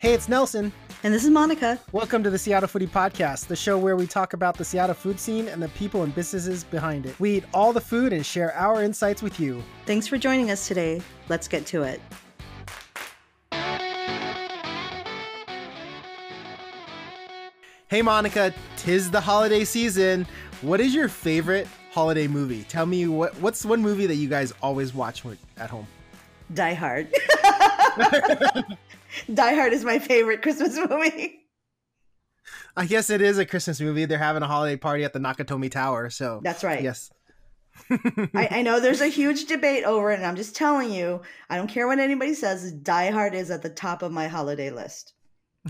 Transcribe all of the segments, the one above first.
Hey, it's Nelson. And this is Monica. Welcome to the Seattle Foodie Podcast, the show where we talk about the Seattle food scene and the people and businesses behind it. We eat all the food and share our insights with you. Thanks for joining us today. Let's get to it. Hey, Monica, tis the holiday season. What is your favorite holiday movie? Tell me what what's one movie that you guys always watch at home? Die Hard. Die Hard is my favorite Christmas movie. I guess it is a Christmas movie. They're having a holiday party at the Nakatomi Tower, so that's right. Yes. I, I, know there's a huge debate over it, and I'm just telling you, I don't care what anybody says. Die Hard is at the top of my holiday list.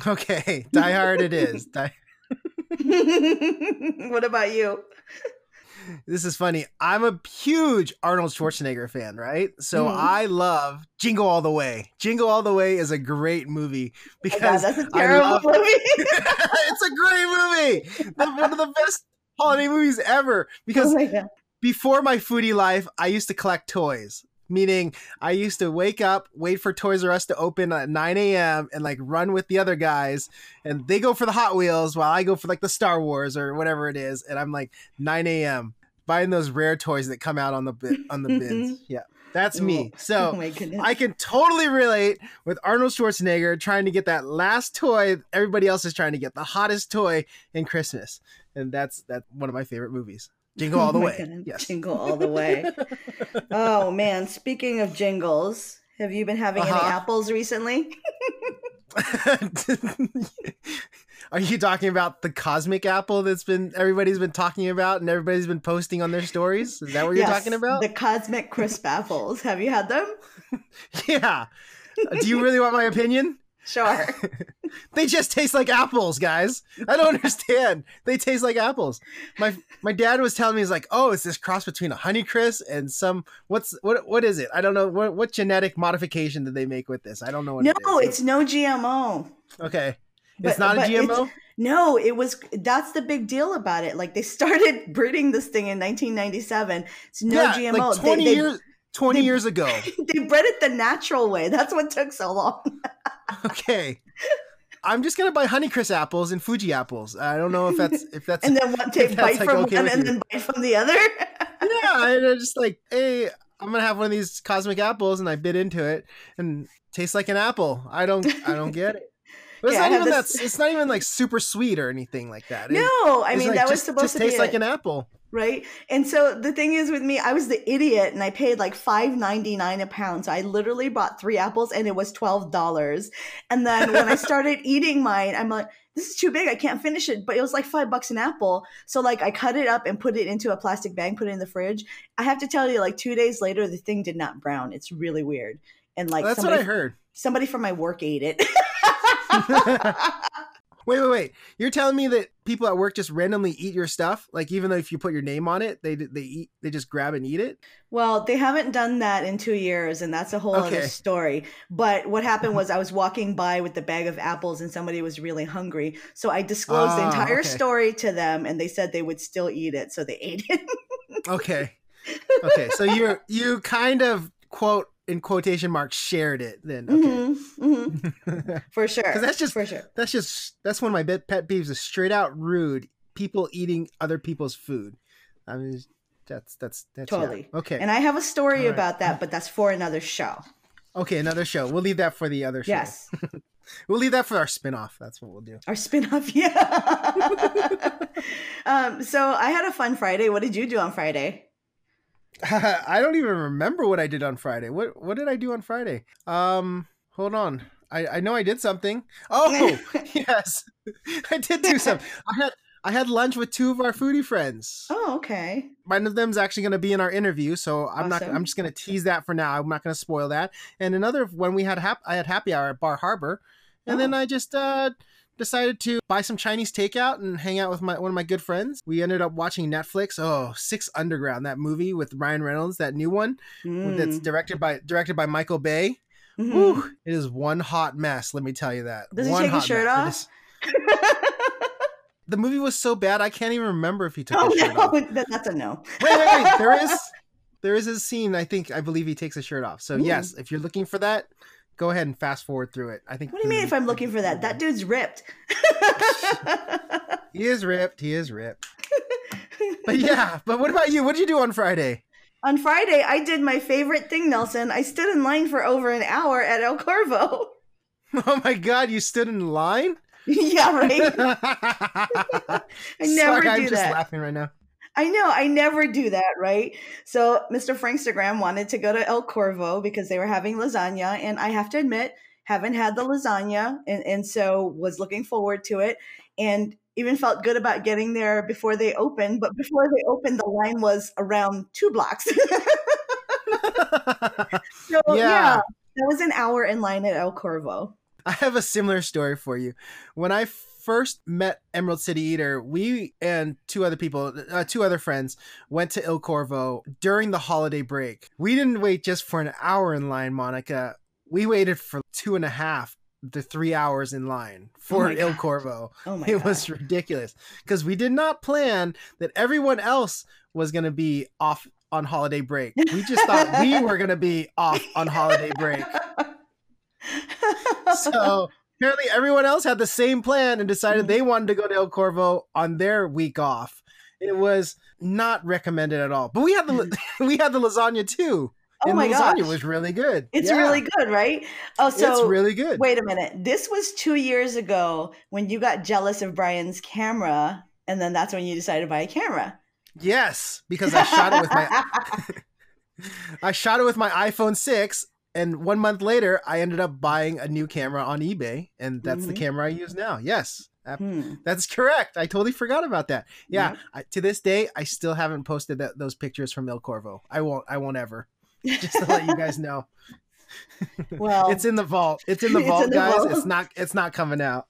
Okay, Die Hard it is. Die- what about you? This is funny. I'm a huge Arnold Schwarzenegger fan, right? So mm. I love Jingle All the Way. Jingle All the Way is a great movie because oh God, that's a terrible love- movie. it's a great movie. one of the best holiday movies ever. Because oh before my foodie life, I used to collect toys meaning I used to wake up, wait for Toys R Us to open at 9 a.m. and like run with the other guys, and they go for the Hot Wheels while I go for like the Star Wars or whatever it is, and I'm like 9 a.m. buying those rare toys that come out on the on the bins. Yeah. That's me. So oh I can totally relate with Arnold Schwarzenegger trying to get that last toy everybody else is trying to get, the hottest toy in Christmas. And that's that's one of my favorite movies. Jingle all the oh way. Yes. Jingle all the way. oh man, speaking of jingles, have you been having uh-huh. any apples recently? Are you talking about the cosmic apple that's been everybody's been talking about and everybody's been posting on their stories? Is that what you're talking about? The cosmic crisp apples. Have you had them? yeah. Do you really want my opinion? Sure. they just taste like apples, guys. I don't understand. they taste like apples. My my dad was telling me he's like, "Oh, it's this cross between a Honeycrisp and some what's what what is it? I don't know what what genetic modification did they make with this? I don't know what No, it it's no GMO. Okay. But, it's not a GMO? No, it was that's the big deal about it. Like they started breeding this thing in 1997. It's no yeah, GMO. Like 20 they, years 20 they, years ago. They bred it the natural way. That's what took so long. okay. I'm just gonna buy Honeycrisp apples and Fuji apples. I don't know if that's if that's and then one take bite like from okay one and then bite from the other. yeah, I'm just like, hey, I'm gonna have one of these cosmic apples, and I bit into it, and tastes like an apple. I don't, I don't get it. But it's yeah, not even this... that. It's not even like super sweet or anything like that. no, I mean like, that was supposed just to taste be like an apple. Right? And so the thing is with me i was the idiot and i paid like 5.99 a pound. So i literally bought three apples and it was $12 and then when i started eating mine i'm like this is too big. I can't finish it. But it was like five bucks an apple. So like i cut it up and put it into a plastic bag put it in the fridge. I have to tell you like two days later the thing did not brown. It's really weird. And like well, that's somebody, what i heard. somebody from my work ate it Wait, wait, wait! You're telling me that people at work just randomly eat your stuff? Like even though if you put your name on it, they they eat, they just grab and eat it? Well, they haven't done that in two years, and that's a whole okay. other story. But what happened was I was walking by with the bag of apples, and somebody was really hungry, so I disclosed the ah, entire okay. story to them, and they said they would still eat it, so they ate it. okay, okay, so you're you kind of quote in quotation marks shared it then. Okay. mm-hmm, mm-hmm. for sure because that's just for sure. that's just that's one of my pet peeves is straight out rude people eating other people's food. I mean that's that's that's totally. Yeah. okay. And i have a story right. about that but that's for another show. Okay another show. We'll leave that for the other show. Yes. We'll leave that for our spin-off. That's what we'll do. Our spin-off yeah. Um so i had a fun friday. What did you do on friday I don't even remember what I did on Friday. What what did I do on Friday? Um, hold on. I, I know I did something. Oh yes, I did do something. I had I had lunch with two of our foodie friends. Oh, okay. One of them is actually going to be in our interview, so I'm awesome. not. I'm just going to tease that for now. I'm not going to spoil that. And another when we had hap- I had happy hour at Bar Harbor, and oh. then I just uh decided to buy some Chinese takeout and hang out with my one of my good friends. We ended up watching Netflix. Oh, Six Underground, that movie with Ryan Reynolds, that new one mm. that's directed by directed by Michael Bay. Mm-hmm. Whew, it is one hot mess. Let me tell you that. Does one he take his shirt mess. off? the movie was so bad, I can't even remember if he took oh, his shirt no. off. That's a no. wait, wait, wait. There is there is a scene. I think I believe he takes his shirt off. So Ooh. yes, if you're looking for that, go ahead and fast forward through it. I think. What do you mean if I'm looking for that? That dude's ripped. he is ripped. He is ripped. but yeah, but what about you? What did you do on Friday? On Friday, I did my favorite thing, Nelson. I stood in line for over an hour at El Corvo. Oh my god, you stood in line? yeah, right. I never Sorry, I'm do just laughing right now. I know, I never do that, right? So Mr. Frankstagram wanted to go to El Corvo because they were having lasagna, and I have to admit, haven't had the lasagna, and, and so was looking forward to it, and even felt good about getting there before they opened. But before they opened, the line was around two blocks. so yeah. yeah, that was an hour in line at El Corvo. I have a similar story for you. When I first met Emerald City Eater, we and two other people, uh, two other friends, went to Il Corvo during the holiday break. We didn't wait just for an hour in line, Monica. We waited for two and a half to three hours in line for oh Il Corvo. Oh my it God. was ridiculous because we did not plan that everyone else was going to be off on holiday break. We just thought we were going to be off on holiday break. so apparently everyone else had the same plan and decided mm-hmm. they wanted to go to El Corvo on their week off. It was not recommended at all. But we had the mm. we had the lasagna too. Oh and my the lasagna gosh. was really good. It's Yeah. really good, right? Oh, so it's really good. wait a minute. This was two years ago when you got jealous of Brian's camera, and then that's when you decided to buy a camera. Yes, because I shot it with my I shot it with my iPhone 6 and 1 month later I ended up buying a new camera on eBay and that's the Mhm. camera I use now. Yes. Hmm. That's correct. I totally forgot about that. Yeah, Yep. I, to this day I still haven't posted that, those pictures from El Corvo. I won't I won't ever. Just to let you guys know. Well, It's in the vault. It's in the vault, in the guys. vault. It's not it's not coming out.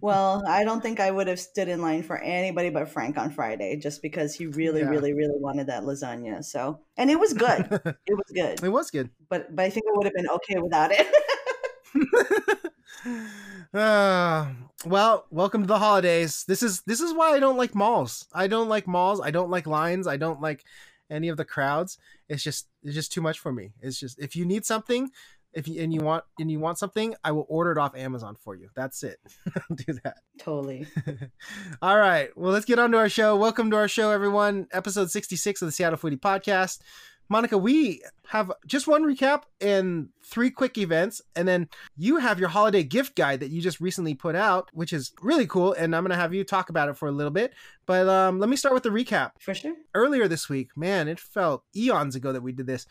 Well, I don't think I would have stood in line for anybody but Frank on Friday, just because he really, Yeah. really, really wanted that lasagna. So, and it was good. it was good, It was good. but but I think I would have been okay without it. uh, well, welcome to the holidays. This is this is why I don't like malls. I don't like malls. I don't like lines. I don't like any of the crowds. It's just it's just too much for me. It's just if you need something, if you and you want and you want something, I will order it off Amazon for you. That's it. Do that. totally. All right. Well, let's get on to our show. Welcome to our show, everyone. Episode 66 of the Seattle Foodie Podcast. Monica, we have just one recap and three quick events. And then you have your holiday gift guide that you just recently put out, which is really cool. And I'm going to have you talk about it for a little bit. But um, let me start with the recap. For sure. Earlier this week, man, it felt eons ago that we did this.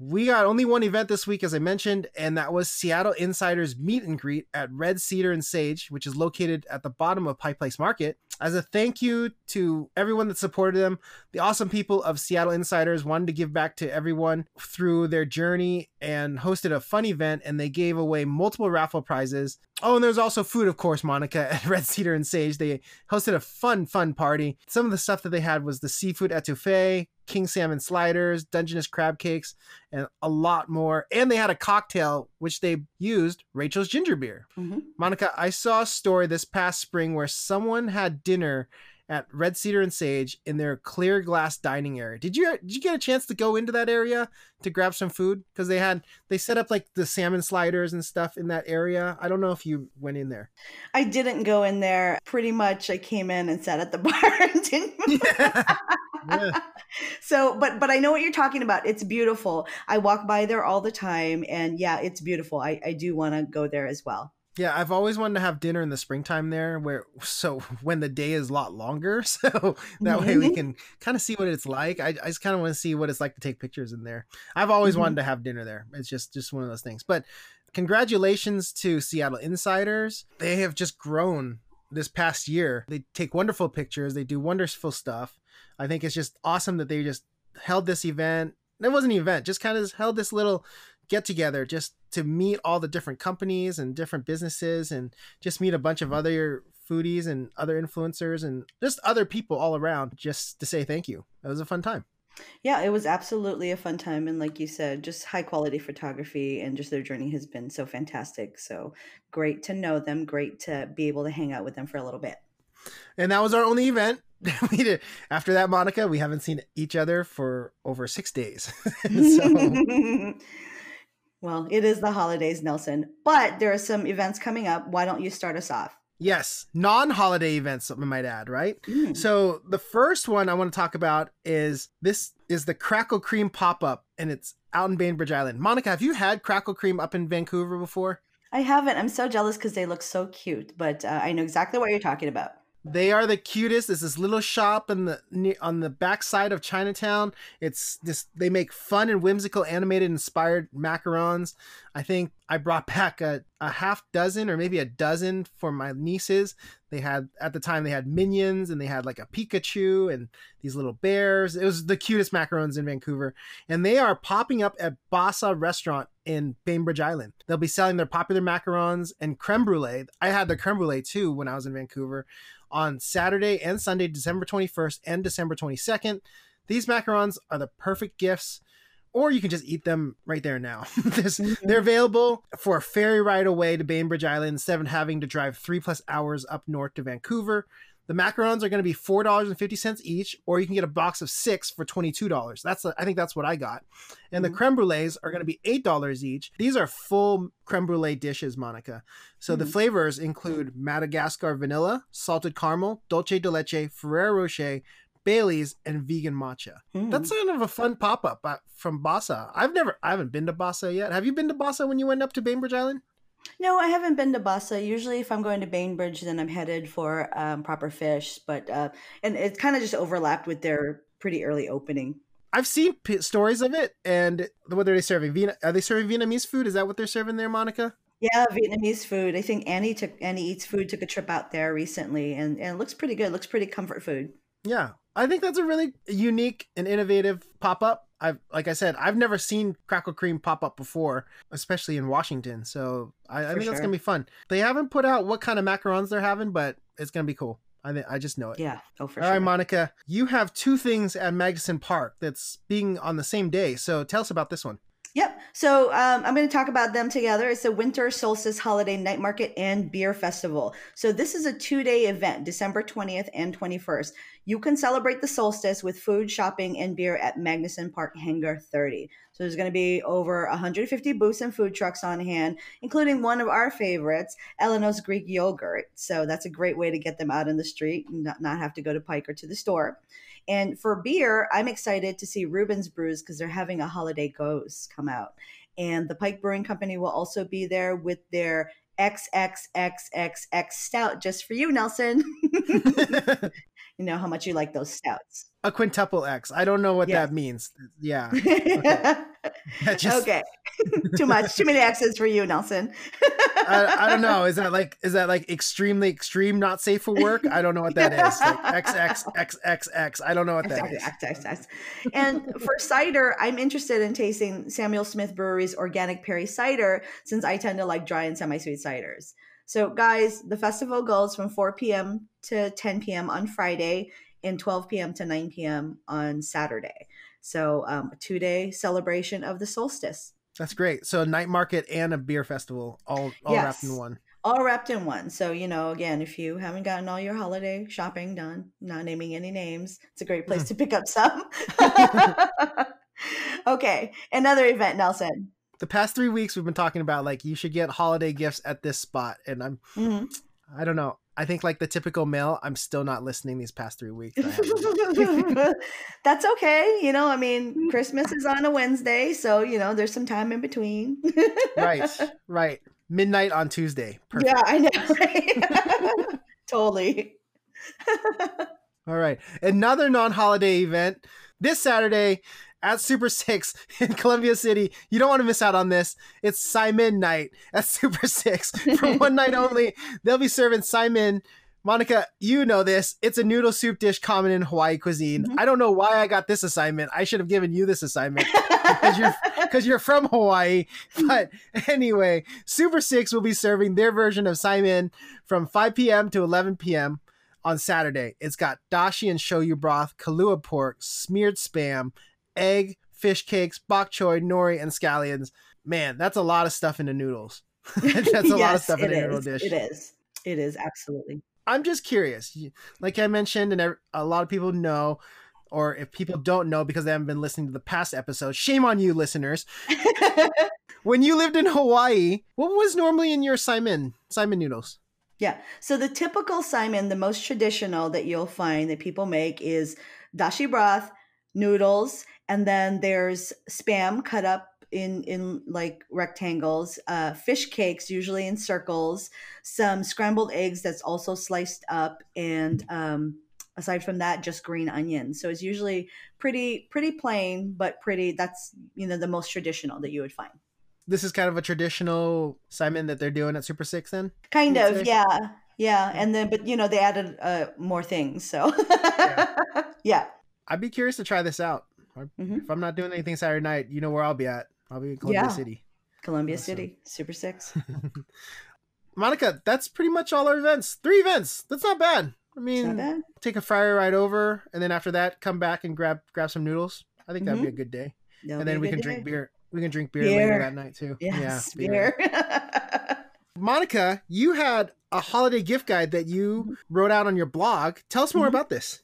We got only one event this week, as I mentioned, and that was Seattle Insiders Meet and Greet at Red Cedar and Sage, which is located at the bottom of Pike Place Market. As a thank you to everyone that supported them, the awesome people of Seattle Insiders wanted to give back to everyone through their journey and hosted a fun event, and they gave away multiple raffle prizes. Oh, and there's also food, of course, Monica, at Red Cedar and Sage. They hosted a fun, fun party. Some of the stuff that they had was the seafood etouffee, king salmon sliders, Dungeness crab cakes, and a lot more. And they had a cocktail, which they used Rachel's ginger beer. Mhm. Monica, I saw a story this past spring where someone had dinner at Red Cedar and Sage in their clear glass dining area. Did you did you get a chance to go into that area to grab some food? Because they had they set up like the salmon sliders and stuff in that area. I don't know if you went in there. I didn't go in there. Pretty much, I came in and sat at the bar and didn't. move. Yeah. so, but but I know what you're talking about. It's beautiful. I walk by there all the time, and yeah, it's beautiful. I I do want to go there as well. Yeah, I've always wanted to have dinner in the springtime there, where so when the day is a lot longer, so that way we Mhm. can kind of see what it's like. I, I just kind of want to see what it's like to take pictures in there. I've always Mhm. wanted to have dinner there. It's just just one of those things. But congratulations to Seattle Insiders. They have just grown this past year. They take wonderful pictures. They do wonderful stuff. I think it's just awesome that they just held this event. It wasn't an event, just kind of held this little get together just to meet all the different companies and different businesses and just meet a bunch of other foodies and other influencers and just other people all around just to say thank you. It was a fun time. Yeah, it was absolutely a fun time. And like you said, just high quality photography and just their journey has been so fantastic. So great to know them, great to be able to hang out with them for a little bit. And that was our only event. we did after that, Monica, we haven't seen each other for over six days. so Well, it is the holidays, Nelson, but there are some events coming up. Why don't you start us off? Yes, non-holiday events, I might add, right? Mm. So the first one I want to talk about is this is the Crackle Cream pop-up, and it's out in Bainbridge Island. Monica, have you had Crackle Cream up in Vancouver before? I haven't. I'm so jealous because they look so cute, but uh, I know exactly what you're talking about. They are the cutest. It's this little shop in the on the backside of Chinatown. It's this. They make fun and whimsical, animated, inspired macarons. I think I brought back a, a half dozen or maybe a dozen for my nieces. They had at the time they had minions and they had like a Pikachu and these little bears. It was the cutest macarons in Vancouver, and they are popping up at Bassa Restaurant in Bainbridge Island. They'll be selling their popular macarons and creme brulee. I had the creme brulee too when I was in Vancouver on Saturday and Sunday, December 21st and December 22nd. These macarons are the perfect gifts, or you can just eat them right there now. mm-hmm. They're available for a ferry ride away to Bainbridge Island instead of having to drive three plus hours up north to Vancouver. The macarons are going to be four dollars and fifty cents each, or you can get a box of six for twenty two dollars. That's I think that's what I got. And mm-hmm. the creme brulees are going to be eight dollars each. These are full creme brulee dishes, Monica. So mm-hmm. the flavors include Madagascar vanilla, salted caramel, dulce de leche, Ferrero Rocher, Bailey's, and vegan matcha. Mm. That's kind of a fun pop up uh, from Bassa. I've never, I haven't been to Bassa yet. Have you been to Bassa when you went up to Bainbridge Island? No, I haven't been to Bassa. Usually, if I'm going to Bainbridge, then I'm headed for um, proper fish. But uh, and it kind of just overlapped with their pretty early opening. I've seen p- stories of it, and what are they serving? Vietnam, are they serving Vietnamese food? Is that what they're serving there, Monica? Yeah, Vietnamese food. I think Annie took Annie eats food took a trip out there recently, and and it looks pretty good. It looks pretty comfort food. Yeah, I think that's a really unique and innovative pop up. I've like I said, I've never seen Crackle Cream pop up before, especially in Washington. So I, I think sure. that's gonna be fun. They haven't put out what kind of macarons they're having, but it's gonna be cool. I think I just know it. Yeah. Oh, for All sure. All right, Monica, you have two things at Magnuson Park that's being on the same day. So tell us about this one. Yep. So um, I'm going to talk about them together. It's the Winter Solstice Holiday Night Market and Beer Festival. So this is a two day event, December 20th and 21st. You can celebrate the solstice with food, shopping, and beer at Magnuson Park Hangar 30. So there's going to be over 150 booths and food trucks on hand, including one of our favorites, Ellenos Greek Yogurt. So that's a great way to get them out in the street and not, not have to go to Pike or to the store. And for beer, I'm excited to see Reuben's Brews because they're having a holiday ghost come out. And the Pike Brewing Company will also be there with their XXXXX stout just for you, Nelson. you know how much you like those stouts. A quintuple X. I don't know what that means. Yeah. Okay. just... okay. Too much. Too many X's for you, Nelson. I, I, don't know. Is that like is that like extremely extreme not safe for work? I don't know what that is. Like XXXXX. I don't know what that exactly. is. XXX. And for cider, I'm interested in tasting Samuel Smith Brewery's organic Perry cider since I tend to like dry and semi-sweet ciders. So guys, the festival goes from 4 p.m. to 10 p.m. on Friday and 12 p.m. to 9 p.m. on Saturday. So um, a two-day celebration of the solstice. That's great. So a night market and a beer festival all all yes. wrapped in one. All wrapped in one. So, you know, again, if you haven't gotten all your holiday shopping done, not naming any names, it's a great place to pick up some. okay. Another event, Nelson. The past three weeks we've been talking about like you should get holiday gifts at this spot. And I'm mm-hmm. I don't know. I think like the typical male, I'm still not listening these past three weeks. That's okay. You know, I mean, mm. Christmas is on a Wednesday, so you know, there's some time in between. right, right. Midnight on Tuesday. Perfect. Yeah, I know. Right? totally. All right. Another non-holiday event this Saturday at Super Six in Columbia City. You don't want to miss out on this. It's Saimin night at Super Six for one night only. They'll be serving saimin. Monica, you know this. It's a noodle soup dish common in Hawaii cuisine. Mm-hmm. I don't know why I got this assignment. I should have given you this assignment because you're because you're from Hawaii. But anyway, Super Six will be serving their version of saimin from 5 p.m. to 11 p.m. on Saturday. It's got dashi and shoyu broth, kalua pork, smeared spam, egg, fish cakes, bok choy, nori, and scallions. Man, that's a lot of stuff in the noodles. that's a yes, lot of stuff in a noodle dish. It is. It is absolutely. I'm just curious. Like I mentioned, and a lot of people know, or if people don't know because they haven't been listening to the past episodes, shame on you, listeners. when you lived in Hawaii, what was normally in your saimin saimin noodles? Yeah. So the typical saimin, the most traditional that you'll find that people make is dashi broth, noodles, and then there's spam cut up in in like rectangles, uh, fish cakes usually in circles, some scrambled eggs that's also sliced up, and um, aside from that, just green onions. So it's usually pretty pretty plain, but pretty. That's you know the most traditional that you would find. This is kind of a traditional saimin that they're doing at Super Six, then. Kind of, yeah, yeah, and then but you know they added uh, more things, so yeah. yeah. I'd be curious to try this out. Mm-hmm. If I'm not doing anything Saturday night, you know where I'll be at. I'll be in Columbia yeah. City. Columbia awesome. City, Super Six. Monica, that's pretty much all our events. Three events. That's not bad. I mean, bad. take a Friday ride over, and then after that, come back and grab grab some noodles. I think that'd mm-hmm. be a good day. That'll and then we can day. drink beer. We can drink beer, beer, later that night too. Yes, yeah, beer. beer. Monica, you had a holiday gift guide that you mm-hmm. wrote out on your blog. Tell us more mm-hmm. about this.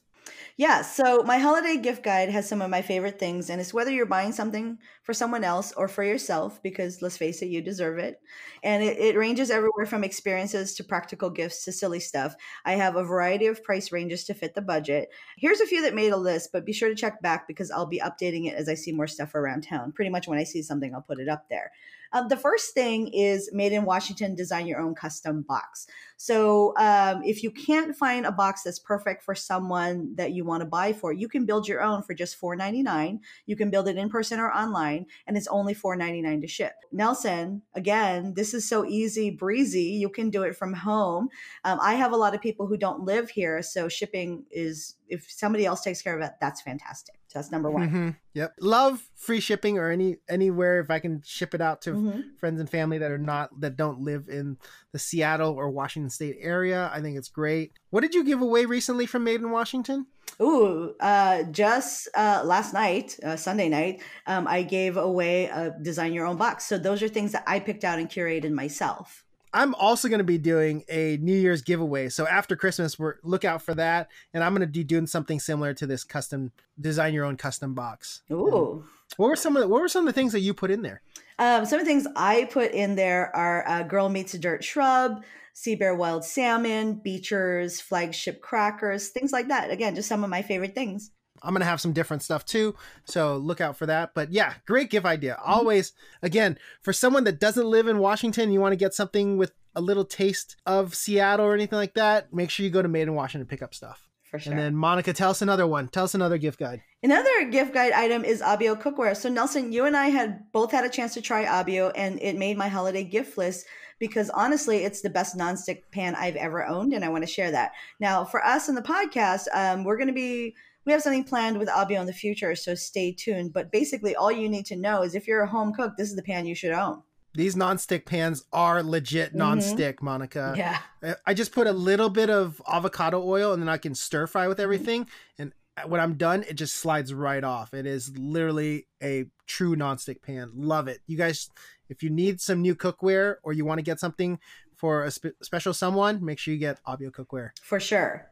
Yeah, so my holiday gift guide has some of my favorite things, and it's whether you're buying something for someone else or for yourself, because let's face it, you deserve it. And it, it ranges everywhere from experiences to practical gifts to silly stuff. I have a variety of price ranges to fit the budget. Here's a few that made a list, but be sure to check back because I'll be updating it as I see more stuff around town. Pretty much when I see something, I'll put it up there. Um, the first thing is made in Washington, design your own custom box. So um, if you can't find a box that's perfect for someone that you want to buy for, you can build your own for just $4.99. You can build it in person or online, and it's only $4.99 to ship. Nelson, again, this is so easy breezy. You can do it from home. Um, I have a lot of people who don't live here, so shipping is if somebody else takes care of it, that's fantastic. That's number one. Mm-hmm. Yep. Love free shipping or any anywhere if I can ship it out to mm-hmm. friends and family that are not that don't live in the Seattle or Washington State area. I think it's great. What did you give away recently from Made in Washington? Ooh, uh, just uh, last night, uh, Sunday night, um, I gave away a design your own box. So those are things that I picked out and curated myself. I'm also going to be doing a New Year's giveaway. So after Christmas, we're look out for that, and I'm going to be doing something similar to this custom design your own custom box. Ooh. what were some of the, what were some of the things that you put in there? Um, some of the things I put in there are uh, Girl Meets a Dirt Shrub, Sea Bear Wild Salmon, Beecher's Flagship Crackers, things like that. Again, just some of my favorite things. I'm gonna have some different stuff too, so look out for that. But yeah, great gift idea. Mm-hmm. Always, again, for someone that doesn't live in Washington, you want to get something with a little taste of Seattle or anything like that. Make sure you go to Made in Washington and pick up stuff. For sure. And then Monica, tell us another one. Tell us another gift guide. Another gift guide item is Abio cookware. So Nelson, you and I had both had a chance to try Abio, and it made my holiday gift list because honestly, it's the best nonstick pan I've ever owned, and I want to share that. Now, for us in the podcast, um, we're going to be we have something planned with Abio in the future, so stay tuned. But basically, all you need to know is if you're a home cook, this is the pan you should own. These nonstick pans are legit mm-hmm. nonstick, mm-hmm. Monica. Yeah. I just put a little bit of avocado oil and then I can stir fry with mm-hmm. everything. And when I'm done, it just slides right off. It is literally a true nonstick pan. Love it. You guys, if you need some new cookware or you want to get something for a spe- special someone, make sure you get Abio cookware. For sure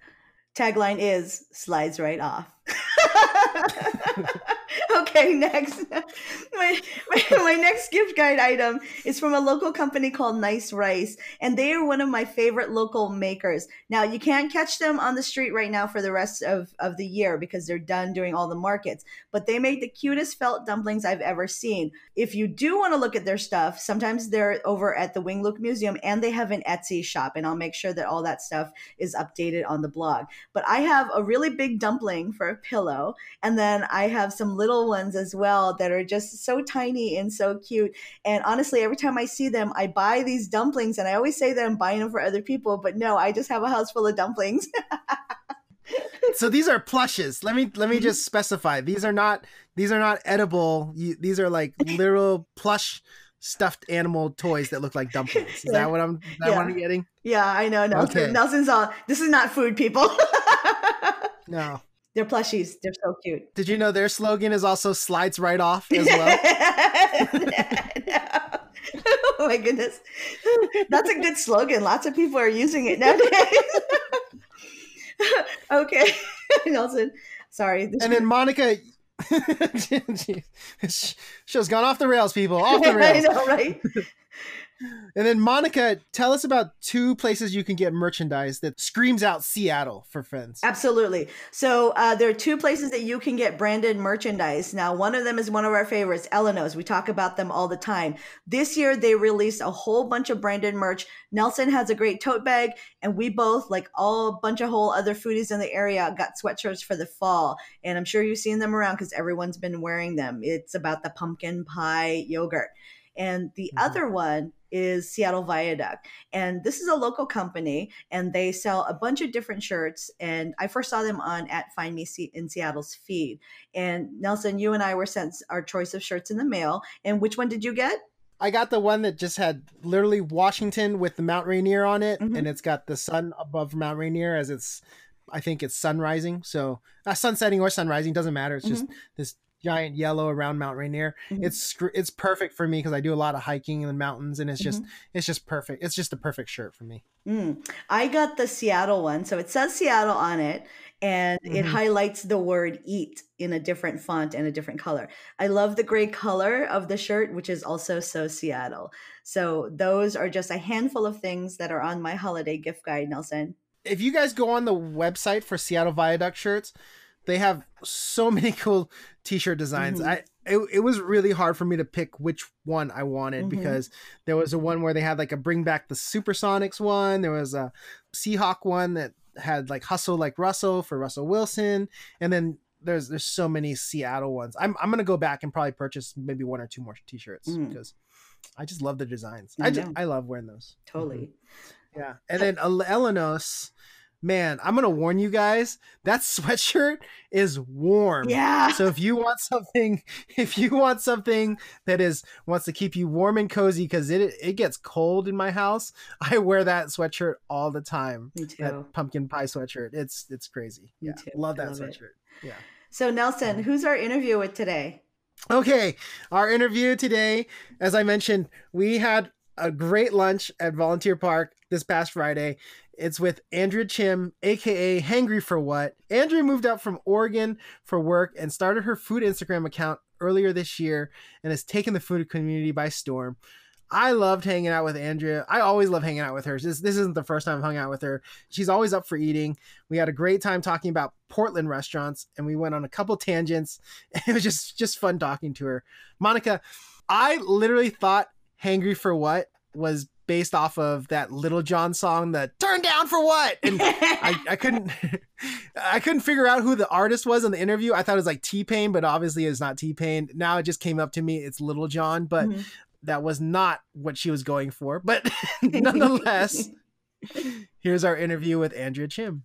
tagline is slides right off. okay, next. my, my, my, next gift guide item is from a local company called Nice Rice, and they are one of my favorite local makers. Now, you can't catch them on the street right now for the rest of, of the year because they're done doing all the markets, but they make the cutest felt dumplings I've ever seen. If you do want to look at their stuff, sometimes they're over at the Wing Luke Museum and they have an Etsy shop, and I'll make sure that all that stuff is updated on the blog. But I have a really big dumpling for a pillow, and then I have some little ones as well that are just so tiny and so cute. And honestly, every time I see them, I buy these dumplings and I always say that I'm buying them for other people, but no, I just have a house full of dumplings. so these are plushes. Let me let me mm-hmm. just specify. These are not these are not edible. You, these are like literal plush stuffed animal toys that look like dumplings. Is that what I'm that yeah. what I'm getting? Yeah, I know. Nelson, okay. Nelson's all this is not food, people. no. They're plushies. They're so cute. Did you know their slogan is also slides right off as well? oh my goodness. That's a good slogan. Lots of people are using it nowadays. okay. Nelson, sorry. and then Monica, Show's gone off the rails, people. Off the rails. I know, right? And then Monica, tell us about two places you can get merchandise that screams out Seattle for friends. Absolutely. So uh, there are two places that you can get branded merchandise. Now, one of them is one of our favorites, Ellenos. We talk about them all the time. This year, they released a whole bunch of branded merch. Nelson has a great tote bag, and we both, like all a bunch of whole other foodies in the area, got sweatshirts for the fall. And I'm sure you've seen them around because everyone's been wearing them. It's about the pumpkin pie yogurt. And the mm-hmm. other one is Seattle Viaduct. And this is a local company and they sell a bunch of different shirts. And I first saw them on at Find Me in Seattle's feed. And Nelson, you and I were sent our choice of shirts in the mail. And which one did you get? I got the one that just had literally Washington with the Mount Rainier on it, mm-hmm. and it's got the sun above Mount Rainier as it's, I think it's sun rising. So uh, sun setting or sun rising doesn't matter. It's just mm-hmm. this giant yellow around Mount Rainier. Mm-hmm. It's it's perfect for me because I do a lot of hiking in the mountains, and it's just mm-hmm. it's just perfect. It's just a perfect shirt for me. Mm. I got the Seattle one, so it says Seattle on it, and mm-hmm. it highlights the word "eat" in a different font and a different color. I love the gray color of the shirt, which is also so Seattle. So those are just a handful of things that are on my holiday gift guide, Nelson. If you guys go on the website for Seattle Viaduct shirts, they have so many cool t-shirt designs. Mm-hmm. I it, it was really hard for me to pick which one I wanted mm-hmm. because there was a one where they had like a bring back the Supersonics one. There was a Seahawk one that had like hustle like Russell for Russell Wilson, and then there's there's so many Seattle ones. I'm I'm gonna go back and probably purchase maybe one or two more t-shirts mm. because I just love the designs. I, I just I love wearing those. Totally. Mm-hmm. Yeah, and then Ellenos man, I'm gonna warn you guys, that sweatshirt is warm. Yeah. So if you want something, if you want something that is wants to keep you warm and cozy, because it it gets cold in my house, I wear that sweatshirt all the time. Me too. That pumpkin pie sweatshirt. It's it's crazy. Me yeah. Too. Love that love sweatshirt. It. Yeah. So Nelson, mm-hmm. who's our interview with today? Okay, our interview today, as I mentioned, we had a great lunch at Volunteer Park this past Friday. It's with Andrea Chim, aka Hangry for What. Andrea moved out from Oregon for work and started her food Instagram account earlier this year and has taken the food community by storm. I loved hanging out with Andrea. I always love hanging out with her. This, this isn't the first time I've hung out with her. She's always up for eating. We had a great time talking about Portland restaurants and we went on a couple tangents. It was just just fun talking to her. Monica, I literally thought Hangry for What was based off of that Lil Jon song, the "Turn Down for What," and I, I couldn't, I couldn't figure out who the artist was in the interview. I thought it was like T Pain, but obviously it's not T Pain. Now it just came up to me, it's Lil Jon, but mm-hmm. that was not what she was going for. But nonetheless, here's our interview with Andrea Chim.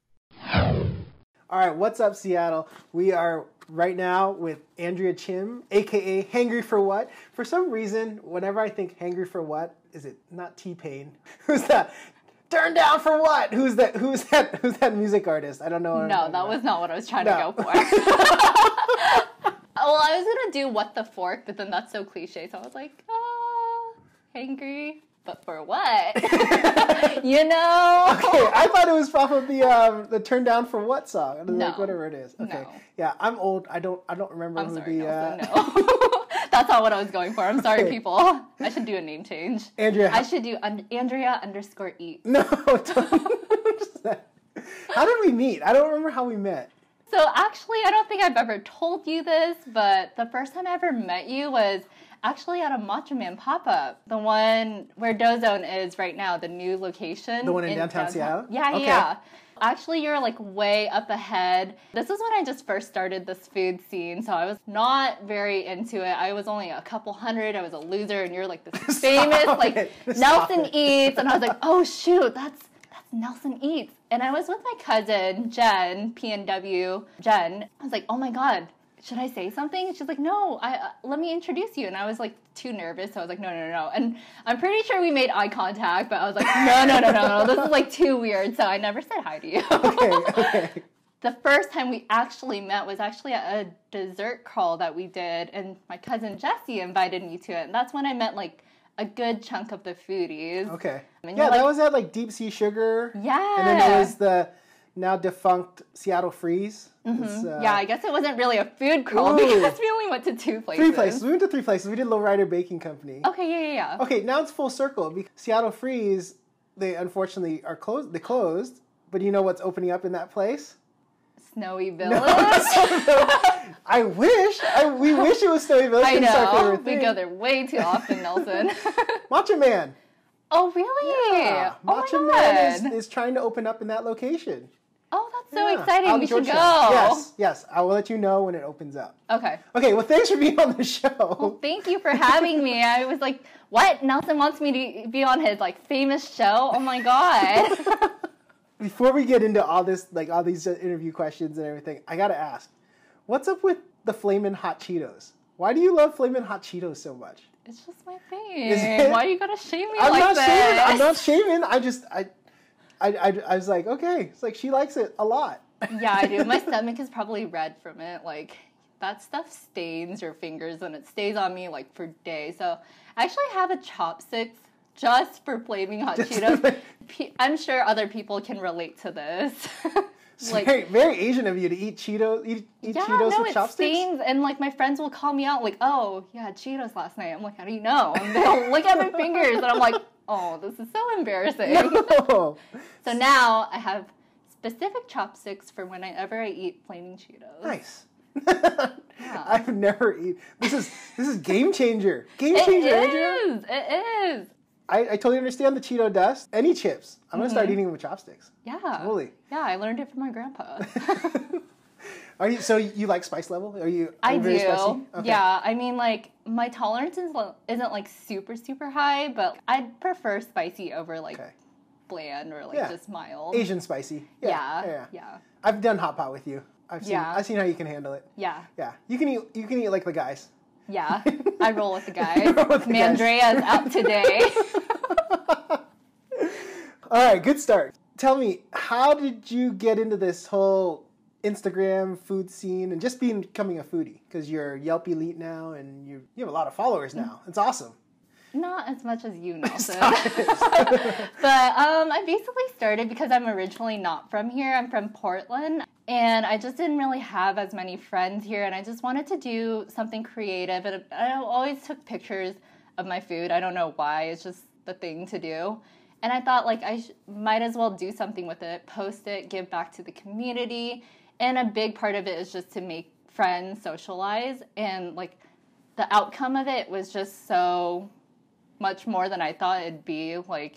All right, what's up, Seattle? We are right now with Andrea Chim, aka Hangry for What. For some reason, whenever I think Hangry for What, is it not T Pain? Who's that? Turn down for what? Who's that? Who's that? Who's that music artist? I don't know. No, that about. was not what I was trying no. to go for. well, I was gonna do what the fork, but then that's so cliche, so I was like, ah, hangry but for what? you know? Okay, I thought it was from the um, the "Turn Down for What" song. No. Like whatever it is. Okay, no. yeah, I'm old. I don't I don't remember I'm who sorry, the. Uh... No. That's not what I was going for. I'm sorry, okay. people. I should do a name change. Andrea. I should do un- Andrea underscore eat. No. how did we meet? I don't remember how we met. So actually, I don't think I've ever told you this, but the first time I ever met you was actually at a Matcha Man pop up, the one where Dough Zone is right now, the new location. The one in, in downtown, downtown, Seattle? Yeah, okay. yeah. Actually, you're like way up ahead. This is when I just first started this food scene, so I was not very into it. I was only a couple hundred. I was a loser, and you're like this famous like Nelson it. Eats, and I was like, oh shoot, that's that's Nelson Eats. And I was with my cousin Jen, PNW Jen. I was like, oh my god, should I say something? she's like, no, I uh, let me introduce you. And I was like too nervous, so I was like, no, no, no. No. And I'm pretty sure we made eye contact, but I was like, no, no, no, no, no. This is like too weird. So I never said hi to you. okay, okay. The first time we actually met was actually at a dessert crawl that we did, and my cousin Jesse invited me to it. And that's when I met like a good chunk of the foodies. Okay. yeah, like, that was at like Deep Sea Sugar. Yeah. And then there was the now defunct Seattle Freeze. Mm-hmm. Uh, yeah, I guess it wasn't really a food crawl ooh. because we only went to two places. Three places. We went to three places. We did Lowrider Baking Company. Okay, yeah, yeah, yeah. Okay, now it's full circle. Seattle Freeze, they unfortunately are closed. They closed, but you know what's opening up in that place? Snowy Village. No, I wish. I, we wish it was Snowy Village. I know. We go there way too often, Nelson. Matcha Man. Oh really? Yeah. Oh Matcha Man is, is trying to open up in that location. That's so yeah. exciting. we should go. Yes, yes. I will let you know when it opens up. Okay. Okay, well, thanks for being on the show. Well, thank you for having me. I was like, what? Nelson wants me to be on his like famous show? Oh my god. Before we get into all this, like all these interview questions and everything, I gotta ask, what's up with the Flamin' Hot Cheetos? Why do you love Flamin' Hot Cheetos so much? It's just my thing. Why are you gotta shame me I'm like not this? Shaming. I'm not shaming. I just I I, I, I was like, okay. It's like she likes it a lot. yeah, I do. My stomach is probably red from it. Like that stuff stains your fingers and it stays on me like for days. So I actually have a chopsticks just for flaming hot just Cheetos. I'm sure other people can relate to this. like very, very, Asian of you to eat Cheetos, eat, eat yeah, Cheetos no, with it chopsticks. Stains, and like my friends will call me out, like, "Oh, you had Cheetos last night." I'm like, "How do you know?" And they'll look at my fingers, and I'm like, Oh, this is so embarrassing. No. so now I have specific chopsticks for whenever I eat flaming Cheetos. Nice. yeah. I've never eaten. This is this is game changer. Game changer. It is. It is. I, I totally understand the Cheeto dust. Any chips, I'm gonna mm-hmm. start eating them with chopsticks. Yeah. Totally. Yeah, I learned it from my grandpa. Are you so you like spice level? Are you? Are you I do. Okay. Yeah, I mean, like my tolerance is, isn't like super super high, but I'd prefer spicy over like okay. bland or like yeah. just mild. Asian spicy. Yeah. Yeah. yeah. yeah. I've done hot pot with you. I've seen. Yeah. I've seen how you can handle it. Yeah. Yeah. You can eat. You can eat like the guys. Yeah, I roll with the guys. with the Mandrea's out today. All right, good start. Tell me, how did you get into this whole Instagram food scene and just being becoming a foodie because you're Yelp elite now and you you have a lot of followers now. It's awesome. Not as much as you, Nelson. but um, I basically started because I'm originally not from here. I'm from Portland. And I just didn't really have as many friends here. And I just wanted to do something creative. And I always took pictures of my food. I don't know why. It's just the thing to do. And I thought, like, I sh- might as well do something with it, post it, give back to the community and a big part of it is just to make friends socialize and like the outcome of it was just so much more than i thought it'd be. Like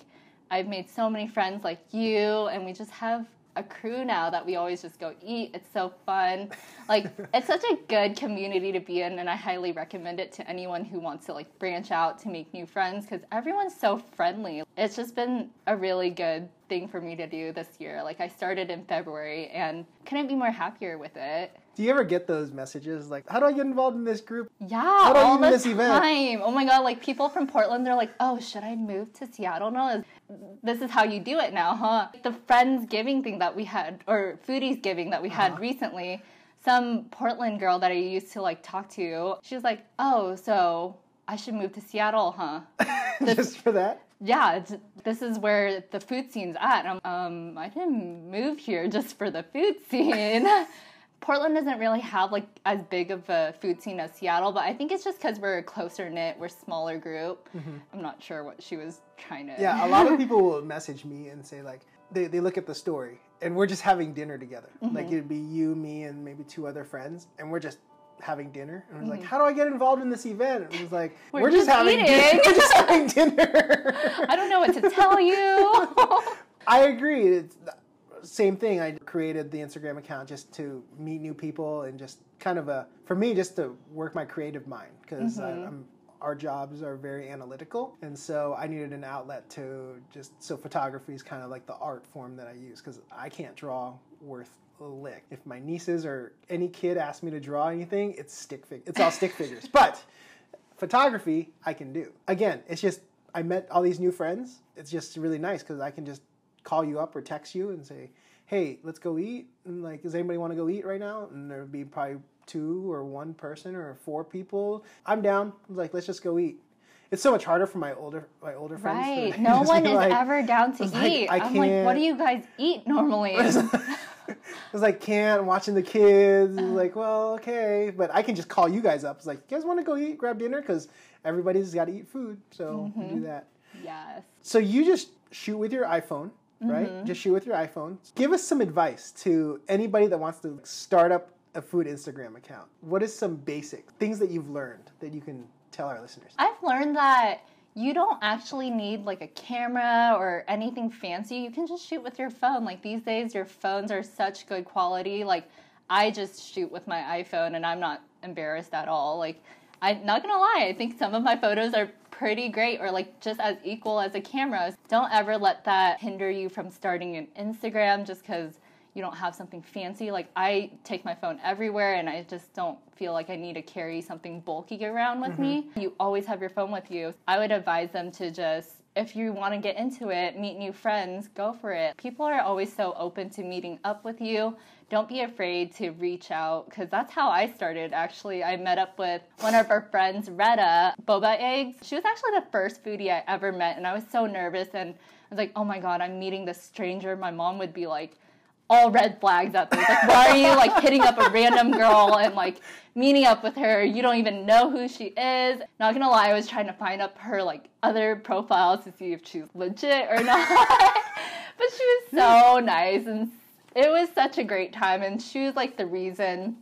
i've made so many friends like you and we just have a crew now that we always just go eat. It's so fun. Like it's such a good community to be in and I highly recommend it to anyone who wants to like branch out to make new friends cuz everyone's so friendly. It's just been a really good thing for me to do this year. Like I started in February and couldn't be more happier with it. Do you ever get those messages like, "How do I get involved in this group?" Yeah, all the time. Event? Oh my god! Like people from Portland, they're like, "Oh, should I move to Seattle now? This is how you do it now, huh?" The friends giving thing that we had, or foodies giving that we had uh-huh. recently. Some Portland girl that I used to like talk to, she was like, "Oh, so I should move to Seattle, huh?" This, Just for that? Yeah, this is where the food scene's at. Um, I didn't move here just for the food scene. Portland doesn't really have like as big of a food scene as Seattle, but I think it's just because we're a closer knit, we're smaller group. Mm-hmm. I'm not sure what she was trying to. Yeah, a lot of people will message me and say like they, they look at the story and we're just having dinner together. Mm-hmm. Like it'd be you, me, and maybe two other friends, and we're just having dinner. And I was mm-hmm. like, how do I get involved in this event? And it was like, we're, we're just, just, having dinner. we're just having dinner. I don't know what to tell you. I agree. It's, same thing. I created the Instagram account just to meet new people and just kind of a for me just to work my creative mind because mm-hmm. our jobs are very analytical and so I needed an outlet to just so photography is kind of like the art form that I use because I can't draw worth a lick. If my nieces or any kid asks me to draw anything, it's stick fig- it's all stick figures. But photography I can do. Again, it's just I met all these new friends. It's just really nice because I can just call you up or text you and say, "Hey, let's go eat." And like, does anybody want to go eat right now? And there would be probably two or one person or four people. I'm down. I was like, let's just go eat. It's so much harder for my older my older friends. Right. No one is like, ever down to eat. Like, I am like, what do you guys eat normally? I was like, can't watching the kids. Uh, like, well, okay, but I can just call you guys up. It's like, you guys want to go eat, grab dinner, because everybody's got to eat food, so mm-hmm. do that. Yes. So you just shoot with your iPhone, right? Mm-hmm. Just shoot with your iPhone. Give us some advice to anybody that wants to start up a food Instagram account. What is some basic things that you've learned that you can tell our listeners? I've learned that you don't actually need like a camera or anything fancy. You can just shoot with your phone. Like these days, your phones are such good quality. Like I just shoot with my iPhone and I'm not embarrassed at all. Like I'm not gonna lie, I think some of my photos are pretty great or like just as equal as a camera. Don't ever let that hinder you from starting an Instagram just because you don't have something fancy. Like I take my phone everywhere and I just don't feel like I need to carry something bulky around with mm-hmm. me. You always have your phone with you. I would advise them to just if you want to get into it, meet new friends, go for it. People are always so open to meeting up with you. Don't be afraid to reach out because that's how I started. Actually, I met up with one of our friends, Retta, Boba Eggs. She was actually the first foodie I ever met, and I was so nervous. And I was like, oh my God, I'm meeting this stranger. My mom would be like, all red flags at this. Like, why are you like hitting up a random girl and like meeting up with her? You don't even know who she is. Not gonna lie, I was trying to find up her like other profiles to see if she's legit or not. but she was so nice and it was such a great time and she was like the reason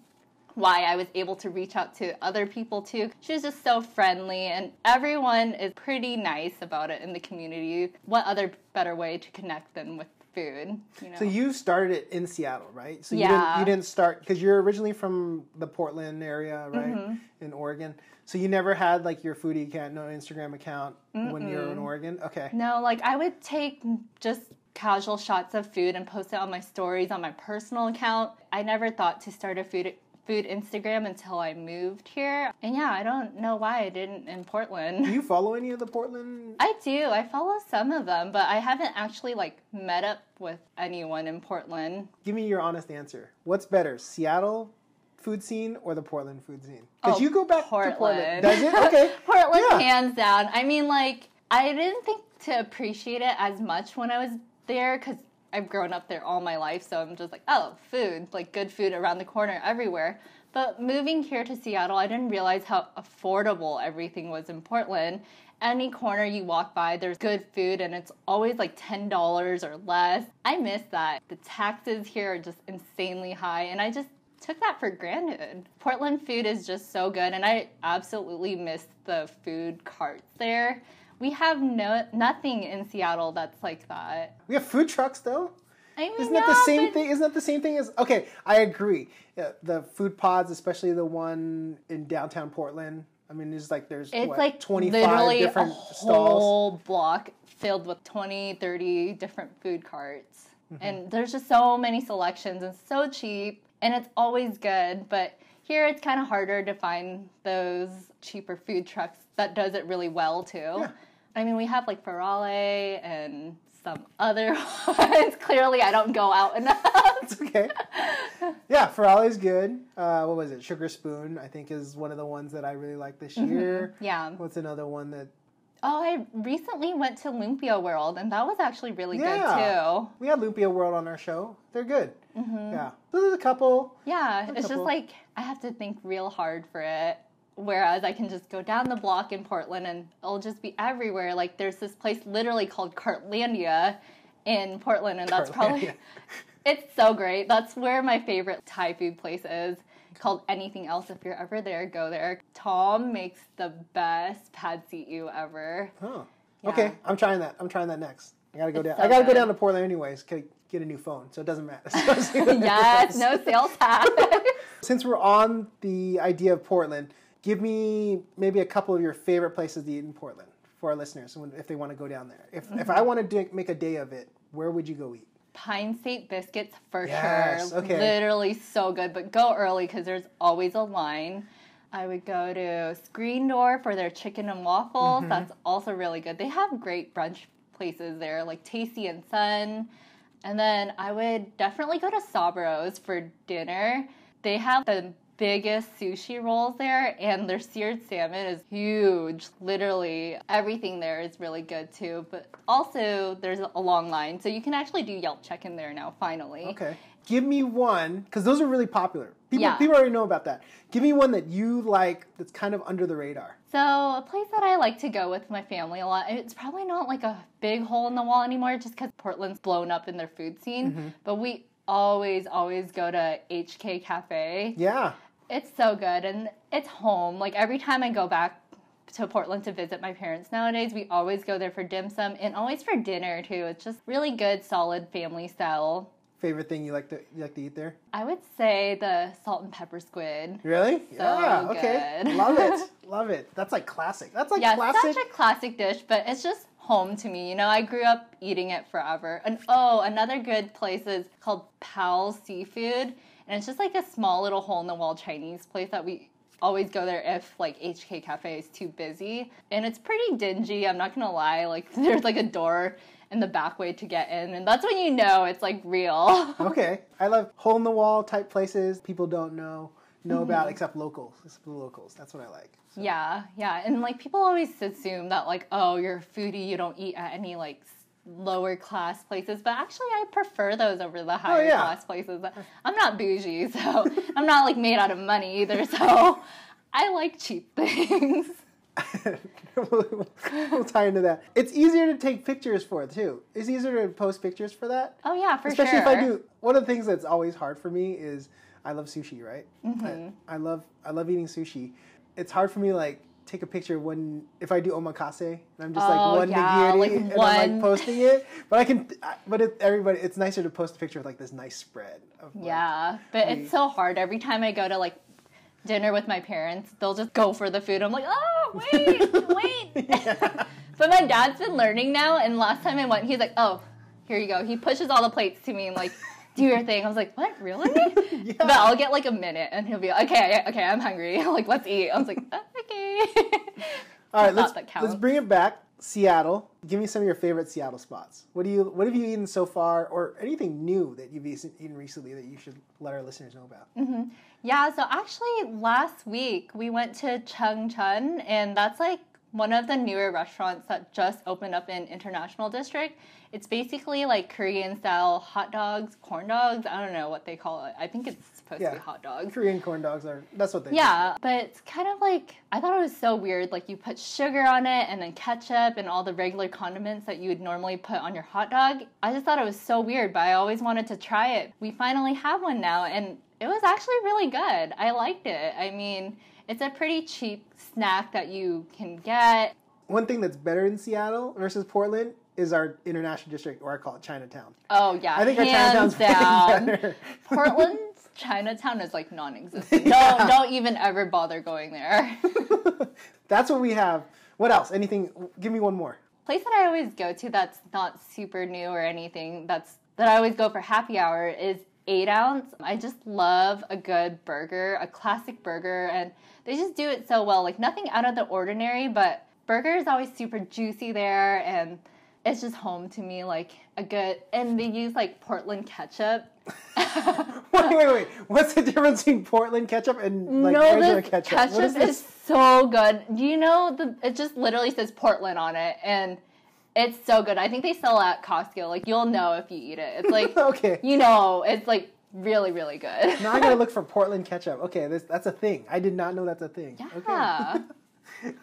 why I was able to reach out to other people too. She was just so friendly and everyone is pretty nice about it in the community. What other better way to connect than with food. You know? So you started it in Seattle, right? So you yeah. didn't you didn't start because you're originally from the Portland area, right, mm-hmm. in Oregon. So you never had like your foodie account, no Instagram account Mm-mm. when you were in Oregon. Okay. No, like I would take just casual shots of food and post it on my stories on my personal account. I never thought to start a food food Instagram until I moved here. And yeah, I don't know why I didn't in Portland. Do you follow any of the Portland? I do. I follow some of them, but I haven't actually like met up with anyone in Portland. Give me your honest answer. What's better, Seattle food scene or the Portland food scene? Because oh, you go back Portland. to Portland. Does it? Okay. Portland, yeah. hands down. I mean, like, I didn't think to appreciate it as much when I was there because I've grown up there all my life, so I'm just like, oh, food, like good food around the corner everywhere. But moving here to Seattle, I didn't realize how affordable everything was in Portland. Any corner you walk by, there's good food and it's always like $10 or less. I miss that. The taxes here are just insanely high, and I just took that for granted. Portland food is just so good, and I absolutely miss the food carts there. We have no nothing in Seattle that's like that. We have food trucks though. I mean, isn't that the same but... thing? Isn't that the same thing as? Okay, I agree. Yeah, the food pods, especially the one in downtown Portland. I mean, there's like there's it's what, like 25 different a whole stalls. block filled with 20, 30 different food carts. Mm-hmm. And there's just so many selections and so cheap and it's always good, but here it's kind of harder to find those cheaper food trucks that does it really well too. Yeah. I mean, we have like Farale and some other ones. Clearly, I don't go out enough. It's okay. Yeah, Farale's good. Uh, what was it? Sugar Spoon, I think, is one of the ones that I really like this mm-hmm. year. Mm-hmm. Yeah. What's another one that? Oh, I recently went to Lumpia World, and that was actually really yeah. good too. We had Lumpia World on our show. They're good. Mm-hmm. Yeah. So there's a couple. Yeah, a it's couple. just like I have to think real hard for it. Whereas I can just go down the block in Portland and it'll just be everywhere. Like there's this place literally called Cartlandia in Portland, and that's Cartlandia. probably it's so great. That's where my favorite Thai food place is. Called anything else. If you're ever there, go there. Tom makes the best pad see ew ever. Oh, yeah. okay. I'm trying that. I'm trying that next. I gotta go it's down. So I gotta good. go down to Portland anyways. To get a new phone, so it doesn't matter. yes, no sales tax. Since we're on the idea of Portland, give me maybe a couple of your favorite places to eat in Portland for our listeners if they want to go down there. If, mm-hmm. if I want to make a day of it, where would you go eat? Pine State biscuits for yes, sure. Okay. Literally so good, but go early because there's always a line. I would go to Screen Door for their chicken and waffles. Mm-hmm. That's also really good. They have great brunch places there, like Tasty and Sun. And then I would definitely go to Saburo's for dinner. They have the biggest sushi rolls there, and their seared salmon is huge. Literally, everything there is really good too. But also, there's a long line, so you can actually do Yelp check in there now, finally. Okay. Give me one, because those are really popular. People, yeah. people already know about that. Give me one that you like that's kind of under the radar. So, a place that I like to go with my family a lot, it's probably not like a big hole in the wall anymore just because Portland's blown up in their food scene. Mm-hmm. But we always, always go to HK Cafe. Yeah. It's so good and it's home. Like every time I go back to Portland to visit my parents nowadays, we always go there for dim sum and always for dinner too. It's just really good, solid family style. Favorite thing you like to you like to eat there? I would say the salt and pepper squid. Really? So yeah. Good. Okay. Love it. Love it. That's like classic. That's like yeah, classic. such a classic dish, but it's just home to me. You know, I grew up eating it forever. And oh, another good place is called Powell Seafood. And it's just like a small little hole in the wall Chinese place that we always go there if like HK Cafe is too busy. And it's pretty dingy, I'm not gonna lie. Like there's like a door in the back way to get in. And that's when you know it's like real. okay. I love hole in the wall type places people don't know know mm-hmm. about except locals. Except the locals. That's what I like. So. Yeah, yeah. And like people always assume that like, oh, you're a foodie, you don't eat at any like lower class places, but actually I prefer those over the higher oh, yeah. class places. I'm not bougie, so I'm not like made out of money either, so I like cheap things. we'll, we'll tie into that. It's easier to take pictures for it too. It's easier to post pictures for that. Oh yeah, for Especially sure. Especially if I do. One of the things that's always hard for me is I love sushi, right? Mm-hmm. I, I, love I love eating sushi. It's hard for me like take a picture when if I do omakase and I'm just oh, like one yeah, nigiri like and one... I'm like posting it. But I can, but it, everybody, it's nicer to post a picture with like this nice spread. Of, like, yeah, but it's so hard every time I go to like dinner with my parents. They'll just go for the food. I'm like, oh wait, wait. but my dad's been learning now, and last time I went, he's like, oh, here you go. He pushes all the plates to me and like do your thing. I was like, what, really? yeah. But I'll get like a minute and he'll be like, okay, okay, I'm hungry. like, let's eat. I was like, okay. All right, let's, let's bring it back. Seattle. Give me some of your favorite Seattle spots. What do you what have you eaten so far, or anything new that you've eaten recently that you should let our listeners know about? Mm-hmm. Yeah, so actually last week we went to Chung Chun, and that's like one of the newer restaurants that just opened up in International District. It's basically like Korean style hot dogs, corn dogs. I don't know what they call it. I think it's supposed yeah. to be hot dogs. Korean corn dogs are that's what they Yeah, but it's kind of like I thought it was so weird. Like you put sugar on it and then ketchup and all the regular condiments that you would normally put on your hot dog. I just thought it was so weird, but I always wanted to try it. We finally have one now and it was actually really good. I liked it. I mean, it's a pretty cheap snack that you can get. One thing that's better in Seattle versus Portland is our international district, or I call it Chinatown. Oh yeah, I think Hands our Chinatown's better. Portland's Chinatown is like non-existent. yeah. Don't don't even ever bother going there. that's what we have. What else? Anything? Give me one more. Place that I always go to that's not super new or anything. That's that I always go for happy hour is eight ounce. I just love a good burger, a classic burger, and they just do it so well. Like nothing out of the ordinary, but burger is always super juicy there, and it's just home to me. Like a good, and they use like Portland ketchup. wait, wait, wait. What's the difference between Portland ketchup and like no, regular ketchup? Ketchup is, is so good. Do you know the? It just literally says Portland on it, and it's so good. I think they sell at Costco. Like you'll know if you eat it. It's like okay, you know, it's like really really good. now I gotta look for Portland ketchup. Okay, this that's a thing. I did not know that's a thing. Yeah. Okay.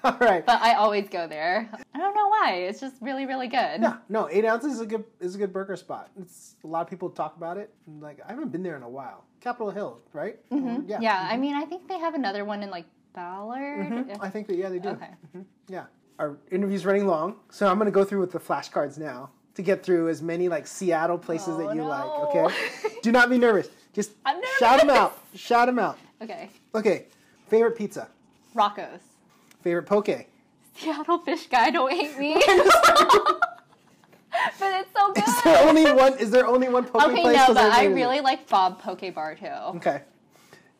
All right. But I always go there. I don't know why. It's just really really good. Yeah. No, eight ounces is a good is a good burger spot. It's a lot of people talk about it. like I haven't been there in a while. Capitol Hill, right? Mm-hmm. Yeah. Yeah. Mm-hmm. I mean, I think they have another one in like Ballard. Mm-hmm. I think that yeah they do. Okay. Mm-hmm. Yeah our interview's running long, so I'm going to go through with the flashcards now to get through as many like Seattle places oh, that you oh, no. like. Okay, do not be nervous. Just shout them out. Shout them out. Okay. Okay. Favorite pizza. Rocco's. Favorite poke. Seattle Fish Guy. Don't hate me. but it's so good. Is there only one? Is there only one poke okay, place? Okay, no, but I really like Bob Poke Bar too. Okay.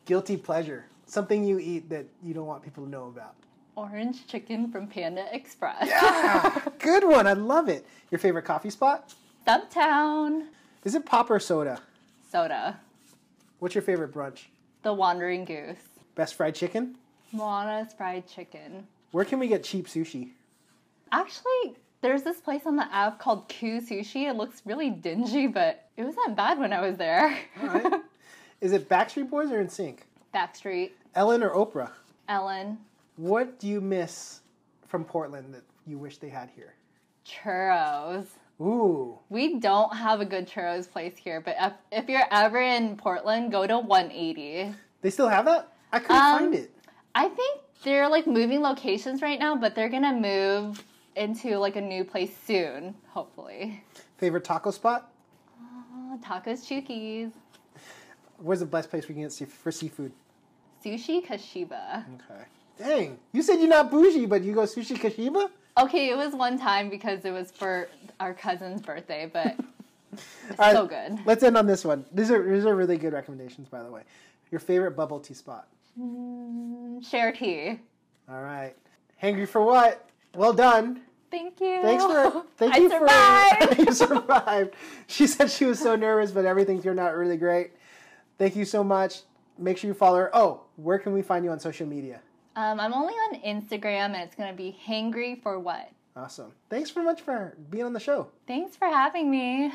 Guilty pleasure. Something you eat that you don't want people to know about. Orange chicken from Panda Express. Yeah, good one. I love it. Your favorite coffee spot? Stumptown. Is it pop or soda? Soda. What's your favorite brunch? the Wandering Goose. Best fried chicken? Ma'ono's fried chicken. Where can we get cheap sushi? Actually, there's this place on the app called Q Sushi. It looks really dingy, but it wasn't bad when I was there. All right. Is it Backstreet Boys or NSYNC? Backstreet. Ellen or Oprah? Ellen. What do you miss from Portland that you wish they had here? Churros. Ooh. We don't have a good churros place here, but if, if you're ever in Portland, go to 180. They still have that? I couldn't Um, find it. I think they're like moving locations right now, but they're gonna move into like a new place soon, hopefully. Favorite taco spot? Oh, tacos Chukis. Where's the best place we can get see- for seafood? Sushi Kashiba. Okay. Dang. You said you're not bougie, but you go sushi Kashiba? Okay, it was one time because it was for our cousin's birthday, but it's right, so good. Let's end on this one. These are these are really good recommendations, by the way. Your favorite bubble tea spot? Mm, share tea. All right. Hangry for what? Well done. Thank you. Thanks for thank I you survived. for you survived. She said she was so nervous, but everything turned out really great. Thank you so much. Make sure you follow her. Oh, where can we find you on social media? Um, I'm only on Instagram, and it's gonna be hangry for what? Awesome. Thanks very much for being on the show. Thanks for having me.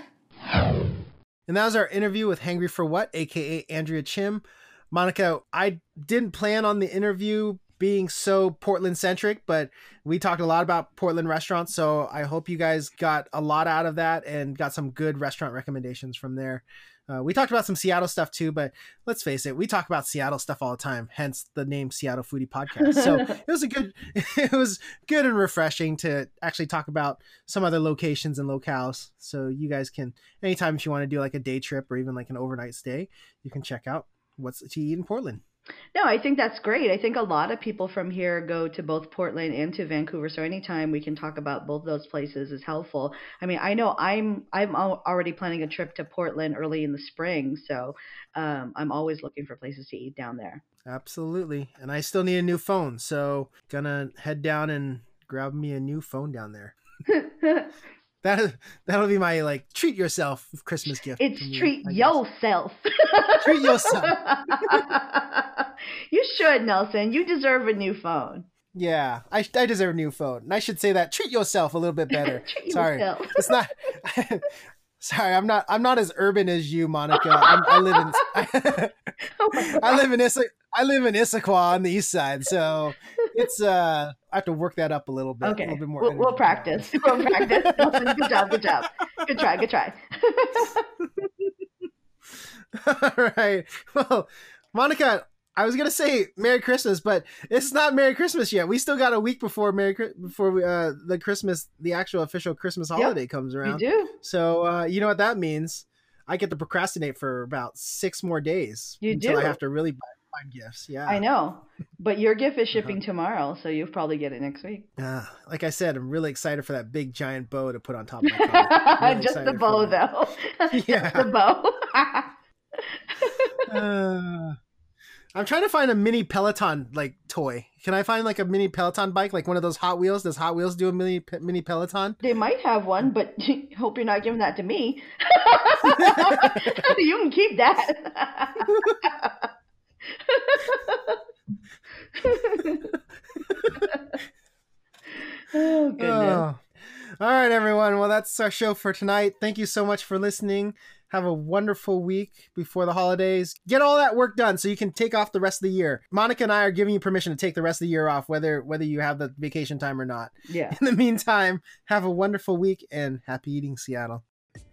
And that was our interview with Hangry for What, aka Andrea Chim. Monica, I didn't plan on the interview being so Portland centric, but we talked a lot about Portland restaurants. So I hope you guys got a lot out of that and got some good restaurant recommendations from there. Uh, we talked about some Seattle stuff too, but let's face it, we talk about Seattle stuff all the time. Hence the name Seattle Foodie Podcast. So it was a good, it was good and refreshing to actually talk about some other locations and locales. So you guys can, anytime if you want to do like a day trip or even like an overnight stay, you can check out what's to eat in Portland. No, I think that's great. I think a lot of people from here go to both Portland and to Vancouver. So anytime we can talk about both those places is helpful. I mean, I know I'm I'm already planning a trip to Portland early in the spring, so um, I'm always looking for places to eat down there. Absolutely. And I still need a new phone. So gonna head down and grab me a new phone down there. That that'll be my like treat yourself Christmas gift. it's me, treat I yourself. Treat yourself. you should, Nelson. You deserve a new phone. Yeah, I, I deserve a new phone. And I should say that treat yourself a little bit better. Treat Sorry, yourself. it's not. Sorry, I'm not. I'm not as urban as you, Monica. I'm, I live in. Oh I live in Issa, I live in Issaquah on the east side, so it's uh. I have to work that up a little bit. Okay, A little bit more. we'll, we'll practice. We'll practice. Good job. Good job. Good try. Good try. All right. Well, Monica, I was gonna say Merry Christmas, but it's not Merry Christmas yet. We still got a week before Merry before we, uh, the Christmas, the actual official Christmas holiday comes you around. do. So uh, you know what that means? I get to procrastinate for about six more days You until I have to really buy, buy gifts. Yeah, I know. But your gift Uh-huh. is shipping tomorrow, so you'll probably get it next week. Uh, like I said, I'm really excited for that big giant bow to put on top of my car. Really Just the bow, though. Just Yeah. the bow. Uh, I'm trying to find a mini Peloton like toy. Can I find like a mini Peloton bike, like one of those Hot Wheels? Does Hot Wheels do a mini mini Peloton? they might have one, but hope you're not giving that to me. you can keep that. oh goodness. Oh. All right, everyone. Well, that's our show for tonight. Thank you so much for listening. Have a wonderful week before the holidays. Get all that work done so you can take off the rest of the year. Monica and I are giving you permission to take the rest of the year off, whether whether you have the vacation time or not. Yeah. In the meantime, have a wonderful week and happy eating, Seattle.